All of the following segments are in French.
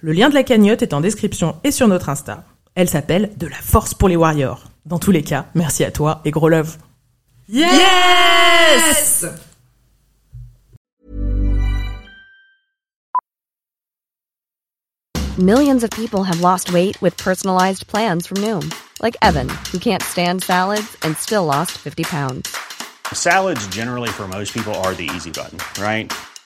Le lien de la cagnotte est en description et sur notre Insta. Elle s'appelle De la force pour les warriors. Dans tous les cas, merci à toi et gros love. Yes! Millions of people have lost weight with personalized plans from Noom, like Evan, who can't stand salads and still lost 50 pounds. Salads, generally, for most people, are the easy button, right?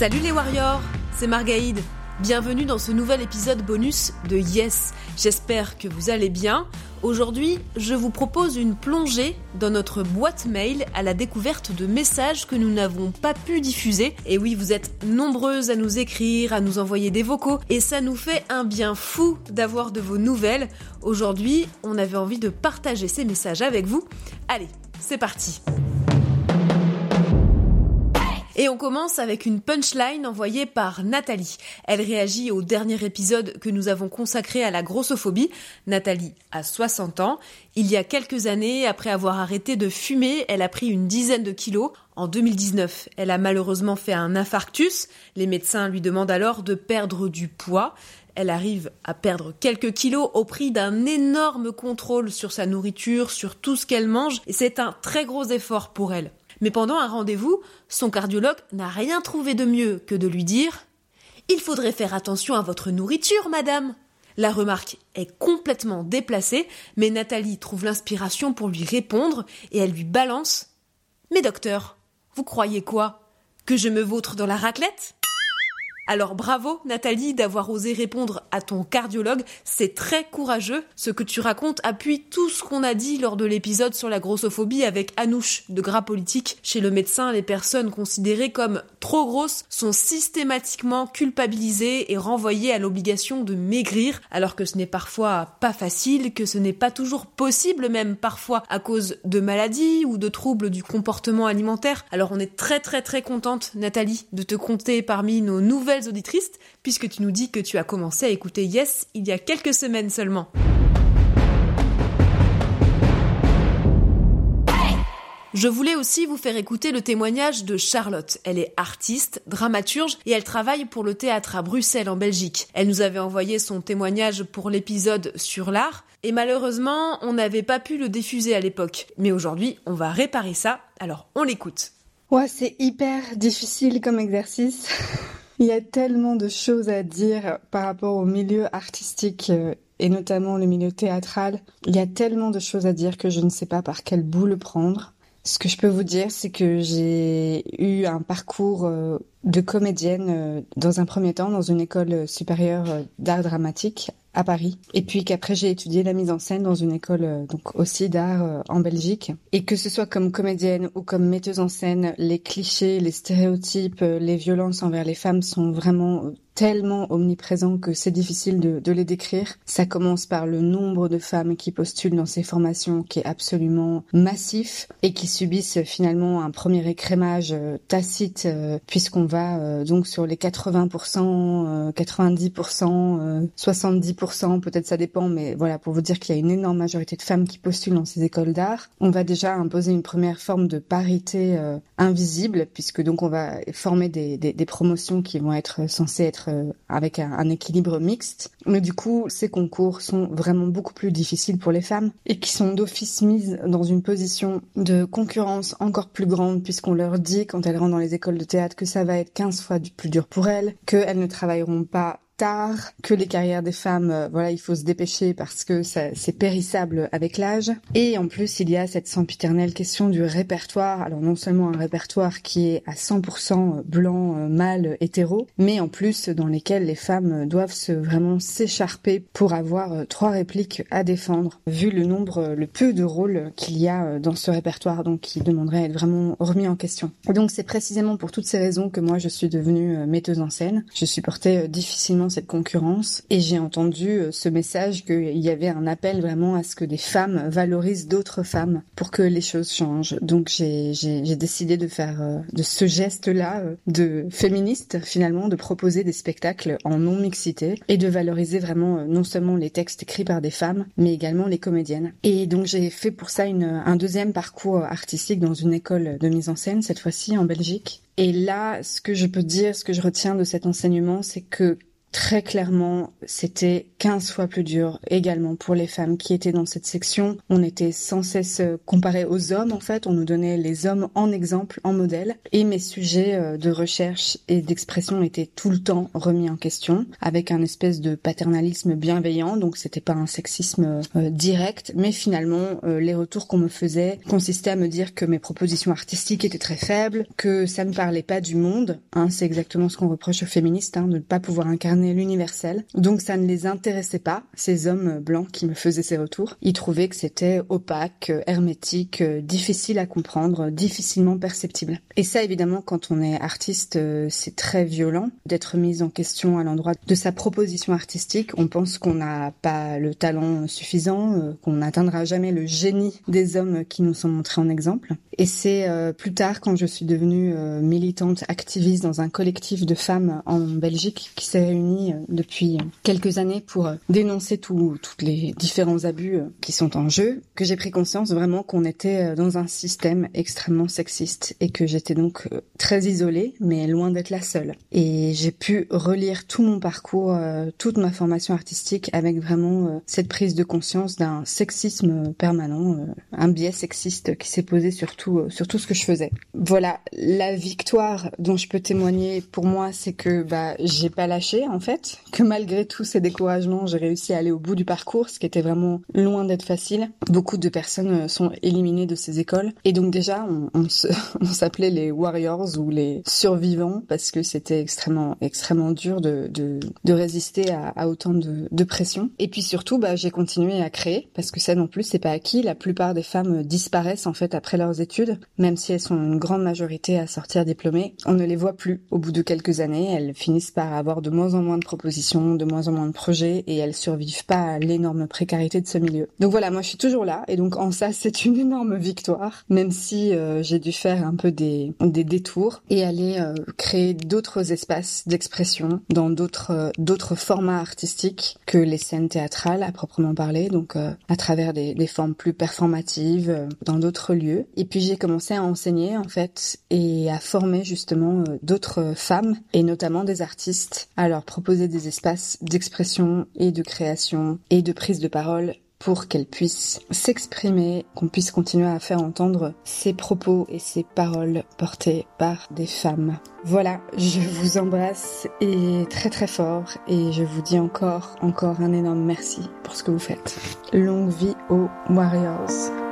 Salut les warriors, c'est Margaïde. Bienvenue dans ce nouvel épisode bonus de Yes. J'espère que vous allez bien. Aujourd'hui, je vous propose une plongée dans notre boîte mail à la découverte de messages que nous n'avons pas pu diffuser. Et oui, vous êtes nombreuses à nous écrire, à nous envoyer des vocaux, et ça nous fait un bien fou d'avoir de vos nouvelles. Aujourd'hui, on avait envie de partager ces messages avec vous. Allez, c'est parti. Et on commence avec une punchline envoyée par Nathalie. Elle réagit au dernier épisode que nous avons consacré à la grossophobie. Nathalie a 60 ans. Il y a quelques années, après avoir arrêté de fumer, elle a pris une dizaine de kilos. En 2019, elle a malheureusement fait un infarctus. Les médecins lui demandent alors de perdre du poids. Elle arrive à perdre quelques kilos au prix d'un énorme contrôle sur sa nourriture, sur tout ce qu'elle mange, et c'est un très gros effort pour elle. Mais pendant un rendez-vous, son cardiologue n'a rien trouvé de mieux que de lui dire Il faudrait faire attention à votre nourriture, madame. La remarque est complètement déplacée, mais Nathalie trouve l'inspiration pour lui répondre et elle lui balance Mais docteur, vous croyez quoi? Que je me vautre dans la raclette? Alors bravo Nathalie d'avoir osé répondre à ton cardiologue, c'est très courageux. Ce que tu racontes appuie tout ce qu'on a dit lors de l'épisode sur la grossophobie avec Anouche de Gras Politique. Chez le médecin, les personnes considérées comme trop grosses sont systématiquement culpabilisées et renvoyées à l'obligation de maigrir, alors que ce n'est parfois pas facile, que ce n'est pas toujours possible même parfois à cause de maladies ou de troubles du comportement alimentaire. Alors on est très très très contente Nathalie de te compter parmi nos nouvelles auditrices, puisque tu nous dis que tu as commencé à écouter Yes il y a quelques semaines seulement. Je voulais aussi vous faire écouter le témoignage de Charlotte. Elle est artiste, dramaturge et elle travaille pour le théâtre à Bruxelles en Belgique. Elle nous avait envoyé son témoignage pour l'épisode sur l'art et malheureusement on n'avait pas pu le diffuser à l'époque. Mais aujourd'hui on va réparer ça, alors on l'écoute. Ouais, c'est hyper difficile comme exercice. Il y a tellement de choses à dire par rapport au milieu artistique euh, et notamment le milieu théâtral. Il y a tellement de choses à dire que je ne sais pas par quel bout le prendre. Ce que je peux vous dire, c'est que j'ai eu un parcours euh, de comédienne euh, dans un premier temps dans une école supérieure d'art dramatique à Paris. Et puis qu'après j'ai étudié la mise en scène dans une école donc aussi d'art en Belgique. Et que ce soit comme comédienne ou comme metteuse en scène les clichés les stéréotypes les violences envers les femmes sont vraiment tellement omniprésents que c'est difficile de, les décrire. Ça commence par le nombre de femmes qui postulent dans ces formations qui est absolument massif et qui subissent finalement un premier écrémage tacite puisqu'on va donc sur les 80%, 90%, 70%, peut-être ça dépend, mais voilà, pour vous dire qu'il y a une énorme majorité de femmes qui postulent dans ces écoles d'art, on va déjà imposer une première forme de parité invisible puisque donc on va former des promotions qui vont être censées être être avec un, un, équilibre mixte. Mais du coup, ces concours sont vraiment beaucoup plus difficiles pour les femmes et qui sont d'office mises dans une position de concurrence encore plus grande puisqu'on leur dit quand elles rentrent dans les écoles de théâtre que ça va être 15 fois plus dur pour elles, qu'elles ne travailleront pas que les carrières des femmes, euh, voilà, il faut se dépêcher parce que c'est périssable avec l'âge. Et en plus, il y a cette sempiternelle question du répertoire. Alors non seulement un répertoire qui est à 100% blanc, euh, mâle, hétéro, mais en plus dans lesquels les femmes doivent se vraiment s'écharper pour avoir euh, trois répliques à défendre, vu le nombre, le peu de rôles qu'il y a dans ce répertoire, donc qui demanderait à être vraiment remis en question. Donc c'est précisément pour toutes ces raisons que moi je suis devenue metteuse en scène. Je supportais difficilement cette concurrence et j'ai entendu euh, ce message qu'il y avait un appel vraiment à ce que des femmes valorisent d'autres femmes pour que les choses changent. Donc j'ai décidé de faire euh, de ce geste-là euh, de féministe finalement, de proposer des spectacles en non-mixité et de valoriser vraiment non seulement les textes écrits par des femmes, mais également les comédiennes. Et donc j'ai fait pour ça un deuxième parcours artistique dans une école de mise en scène, cette fois-ci en Belgique. Et là, ce que je peux dire, ce que je retiens de cet enseignement, c'est que Très clairement, c'était 15 fois plus dur également pour les femmes qui étaient dans cette section. On était sans cesse comparé aux hommes en fait, on nous donnait les hommes en exemple, en modèle, et mes sujets euh, de recherche et d'expression étaient tout le temps remis en question, avec un espèce de paternalisme bienveillant, donc c'était pas un sexisme euh, direct, mais finalement euh, les retours qu'on me faisait consistaient à me dire que mes propositions artistiques étaient très faibles, que ça ne parlait pas du monde, hein, c'est exactement ce qu'on reproche aux féministes, hein, de ne pas pouvoir incarner l'universel. Donc ça ne les intéressait pas, ces hommes blancs qui me faisaient ces retours. Ils trouvaient que c'était opaque, hermétique, difficile à comprendre, difficilement perceptible. Et ça, évidemment, quand on est artiste, euh, c'est très violent d'être mis en question à l'endroit de sa proposition artistique. On pense qu'on n'a pas le talent suffisant, euh, qu'on n'atteindra jamais le génie des hommes qui nous sont montrés en exemple. Et c'est euh, plus tard, quand je suis devenue militante, activiste dans un collectif de femmes en Belgique qui s'est réuni euh, depuis quelques années pour euh, dénoncer tous les différents abus euh, qui sont en jeu, que j'ai pris conscience vraiment qu'on était dans un système extrêmement sexiste et que j'étais donc très isolée, mais loin d'être la seule. Et j'ai pu relire tout mon parcours, toute ma formation artistique avec vraiment cette prise de conscience d'un sexisme permanent, un biais sexiste qui s'est posé sur tout, sur tout ce que je faisais. Voilà, la victoire dont je peux témoigner pour moi, c'est que bah j'ai pas lâché fait, que malgré tous ces découragements, j'ai réussi à aller au bout du parcours, ce qui était vraiment loin d'être facile. Beaucoup de personnes euh, sont éliminées de ces écoles. Et donc déjà, on, s'appelait les warriors ou les survivants parce que c'était extrêmement, extrêmement dur de, résister à, autant de, de pression. Et puis surtout, bah, j'ai continué à créer parce que ça non plus, c'est pas acquis. La plupart des femmes disparaissent en fait après leurs études, même si elles sont une grande majorité à sortir diplômées. On ne les voit plus au bout de quelques années. Elles finissent par avoir de moins en moins de propositions, de moins en moins de projets et elles survivent pas à l'énorme précarité de ce milieu. Donc voilà, moi je suis toujours là et donc en ça c'est une énorme victoire, même si euh, j'ai dû faire un peu des, des détours et aller euh, créer d'autres espaces d'expression dans d'autres euh, d'autres formats artistiques que les scènes théâtrales à proprement parler, donc à travers des, des, formes plus performatives dans d'autres lieux. Et puis j'ai commencé à enseigner en fait et à former justement d'autres femmes et notamment des artistes à leur proposer des espaces d'expression et de création et de prise de parole pour qu'elles puissent s'exprimer, qu'on puisse continuer à faire entendre ces propos et ces paroles portées par des femmes. Voilà, je vous embrasse et très très fort et je vous dis encore, encore un énorme merci pour ce que vous faites. Longue vie aux Warriors.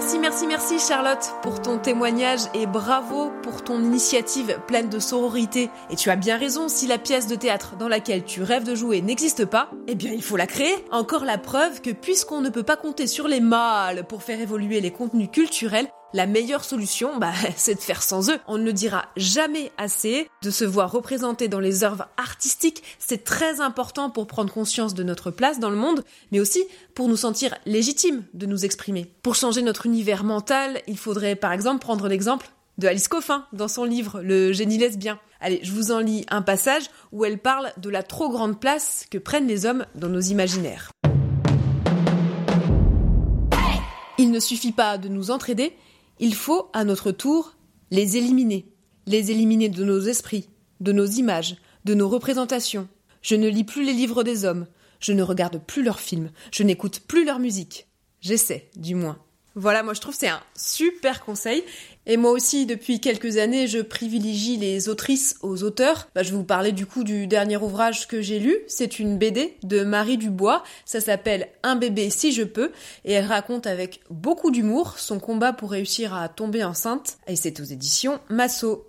Merci, merci, merci Charlotte pour ton témoignage et bravo pour ton initiative pleine de sororité. Et tu as bien raison, si la pièce de théâtre dans laquelle tu rêves de jouer n'existe pas, eh bien il faut la créer. Encore la preuve que puisqu'on ne peut pas compter sur les mâles pour faire évoluer les contenus culturels, la meilleure solution, bah, c'est de faire sans eux. On ne le dira jamais assez. De se voir représenté dans les œuvres artistiques, c'est très important pour prendre conscience de notre place dans le monde, mais aussi pour nous sentir légitimes de nous exprimer. Pour changer notre univers mental, il faudrait par exemple prendre l'exemple de Alice Coffin dans son livre Le génie lesbien. Allez, je vous en lis un passage où elle parle de la trop grande place que prennent les hommes dans nos imaginaires. Il ne suffit pas de nous entraider, Il faut, à notre tour, les éliminer. Les éliminer de nos esprits, de nos images, de nos représentations. Je ne lis plus les livres des hommes, je ne regarde plus leurs films, je n'écoute plus leur musique. J'essaie, du moins. Voilà, moi je trouve c'est un super conseil. Et moi aussi, depuis quelques années, je privilégie les autrices aux auteurs. Bah, je vais vous parler du coup du dernier ouvrage que j'ai lu. C'est une BD de Marie Dubois. Ça s'appelle Un bébé si je peux. Et elle raconte avec beaucoup d'humour son combat pour réussir à tomber enceinte. Et c'est aux éditions Masso.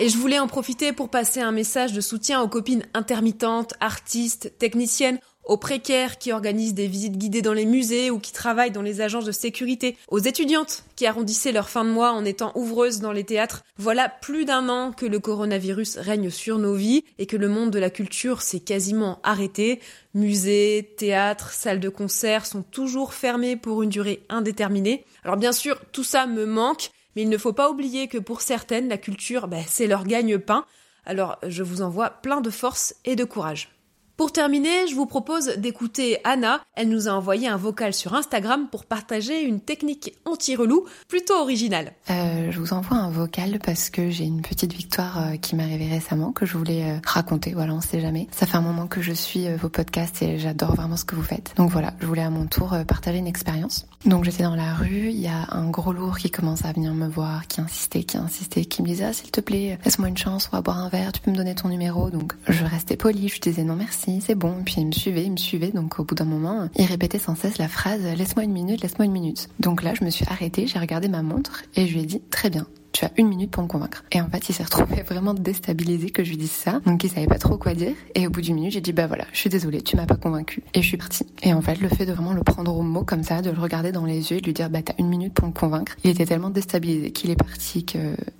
Et je voulais en profiter pour passer un message de soutien aux copines intermittentes, artistes, techniciennes, aux précaires qui organisent des visites guidées dans les musées ou qui travaillent dans les agences de sécurité, aux étudiantes qui arrondissaient leur fin de mois en étant ouvreuses dans les théâtres. Voilà plus d'un an que le coronavirus règne sur nos vies et que le monde de la culture s'est quasiment arrêté. Musées, théâtres, salles de concert sont toujours fermés pour une durée indéterminée. Alors bien sûr, tout ça me manque, mais il ne faut pas oublier que pour certaines, la culture, ben, c'est leur gagne-pain. Alors je vous envoie plein de force et de courage. Pour terminer, je vous propose d'écouter Anna. Elle nous a envoyé un vocal sur Instagram pour partager une technique anti-relou plutôt originale. Euh, je vous envoie un vocal parce que j'ai une petite victoire euh, qui m'est arrivée récemment que je voulais euh, raconter. Voilà, on sait jamais. Ça fait un moment que je suis vos podcasts et j'adore vraiment ce que vous faites. Donc voilà, je voulais à mon tour partager une expérience. Donc j'étais dans la rue, il y a un gros lourd qui commence à venir me voir, qui insistait, qui insistait, qui me disait ah, s'il te plaît, laisse-moi une chance, on va boire un verre, tu peux me donner ton numéro. Donc je restais polie, je disais non merci c'est bon. Puis il me suivait, il me suivait. Donc au bout d'un moment, il répétait sans cesse la phrase laisse-moi une minute, laisse-moi une minute. Donc là, je me suis arrêtée, j'ai regardé ma montre et je lui ai dit très bien tu as une minute pour me convaincre. Et en fait, il s'est retrouvé vraiment déstabilisé que je lui dise ça. Donc, il savait pas trop quoi dire. Et au bout d'une minute, j'ai dit, bah voilà, je suis désolée, tu m'as pas convaincu. Et je suis partie. Et en fait, le fait de vraiment le prendre au mot comme ça, de le regarder dans les yeux et de lui dire, bah t'as une minute pour me convaincre, il était tellement déstabilisé qu'il est parti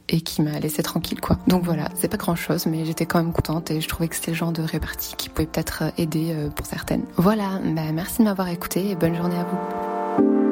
et qu'il m'a laissé tranquille, quoi. Donc voilà, c'est pas grand chose, mais j'étais quand même contente et je trouvais que c'était le genre de répartie qui pouvait peut-être aider euh, pour certaines. Voilà, bah merci de m'avoir écouté et bonne journée à vous.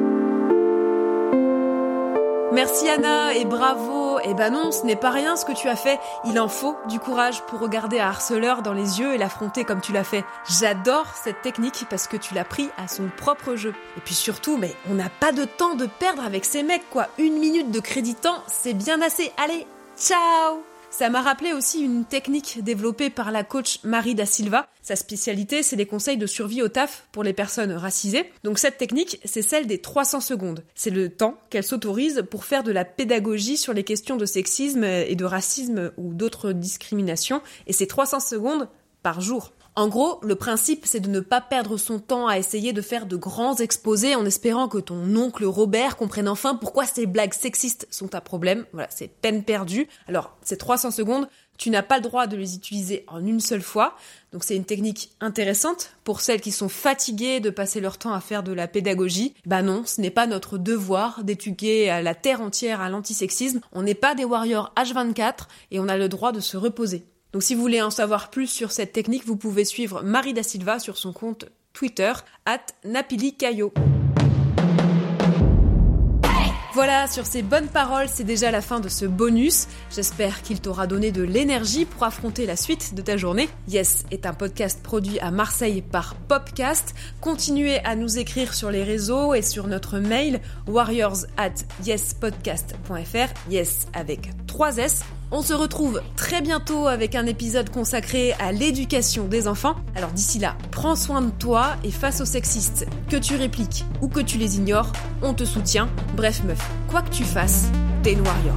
Merci Anna et bravo. Eh ben non, ce n'est pas rien ce que tu as fait. Il en faut du courage pour regarder un harceleur dans les yeux et l'affronter comme tu l'as fait. J'adore cette technique parce que tu l'as pris à son propre jeu. Et puis surtout, mais on n'a pas de temps de perdre avec ces mecs quoi. Une minute de crédit temps, c'est bien assez. Allez, ciao ça m'a rappelé aussi une technique développée par la coach Marie da Silva. Sa spécialité, c'est les conseils de survie au taf pour les personnes racisées. Donc cette technique, c'est celle des 300 secondes. C'est le temps qu'elle s'autorise pour faire de la pédagogie sur les questions de sexisme et de racisme ou d'autres discriminations. Et c'est 300 secondes par jour. En gros, le principe, c'est de ne pas perdre son temps à essayer de faire de grands exposés en espérant que ton oncle Robert comprenne enfin pourquoi ces blagues sexistes sont un problème. Voilà, c'est peine perdue. Alors, ces 300 secondes, tu n'as pas le droit de les utiliser en une seule fois. Donc c'est une technique intéressante pour celles qui sont fatiguées de passer leur temps à faire de la pédagogie. Bah non, ce n'est pas notre devoir d'étudier la terre entière à l'antisexisme. On n'est pas des warriors H24 et on a le droit de se reposer. Donc si vous voulez en savoir plus sur cette technique, vous pouvez suivre Marie da Silva sur son compte Twitter, at Napilicayo. Voilà, sur ces bonnes paroles, c'est déjà la fin de ce bonus. J'espère qu'il t'aura donné de l'énergie pour affronter la suite de ta journée. Yes est un podcast produit à Marseille par Popcast. Continuez à nous écrire sur les réseaux et sur notre mail warriors at yespodcast.fr. Yes avec 3 S. On se retrouve très bientôt avec un épisode consacré à l'éducation des enfants. Alors d'ici là, prends soin de toi et face aux sexistes, que tu répliques ou que tu les ignores, on te soutient. Bref meuf, quoi que tu fasses, t'es une warrior.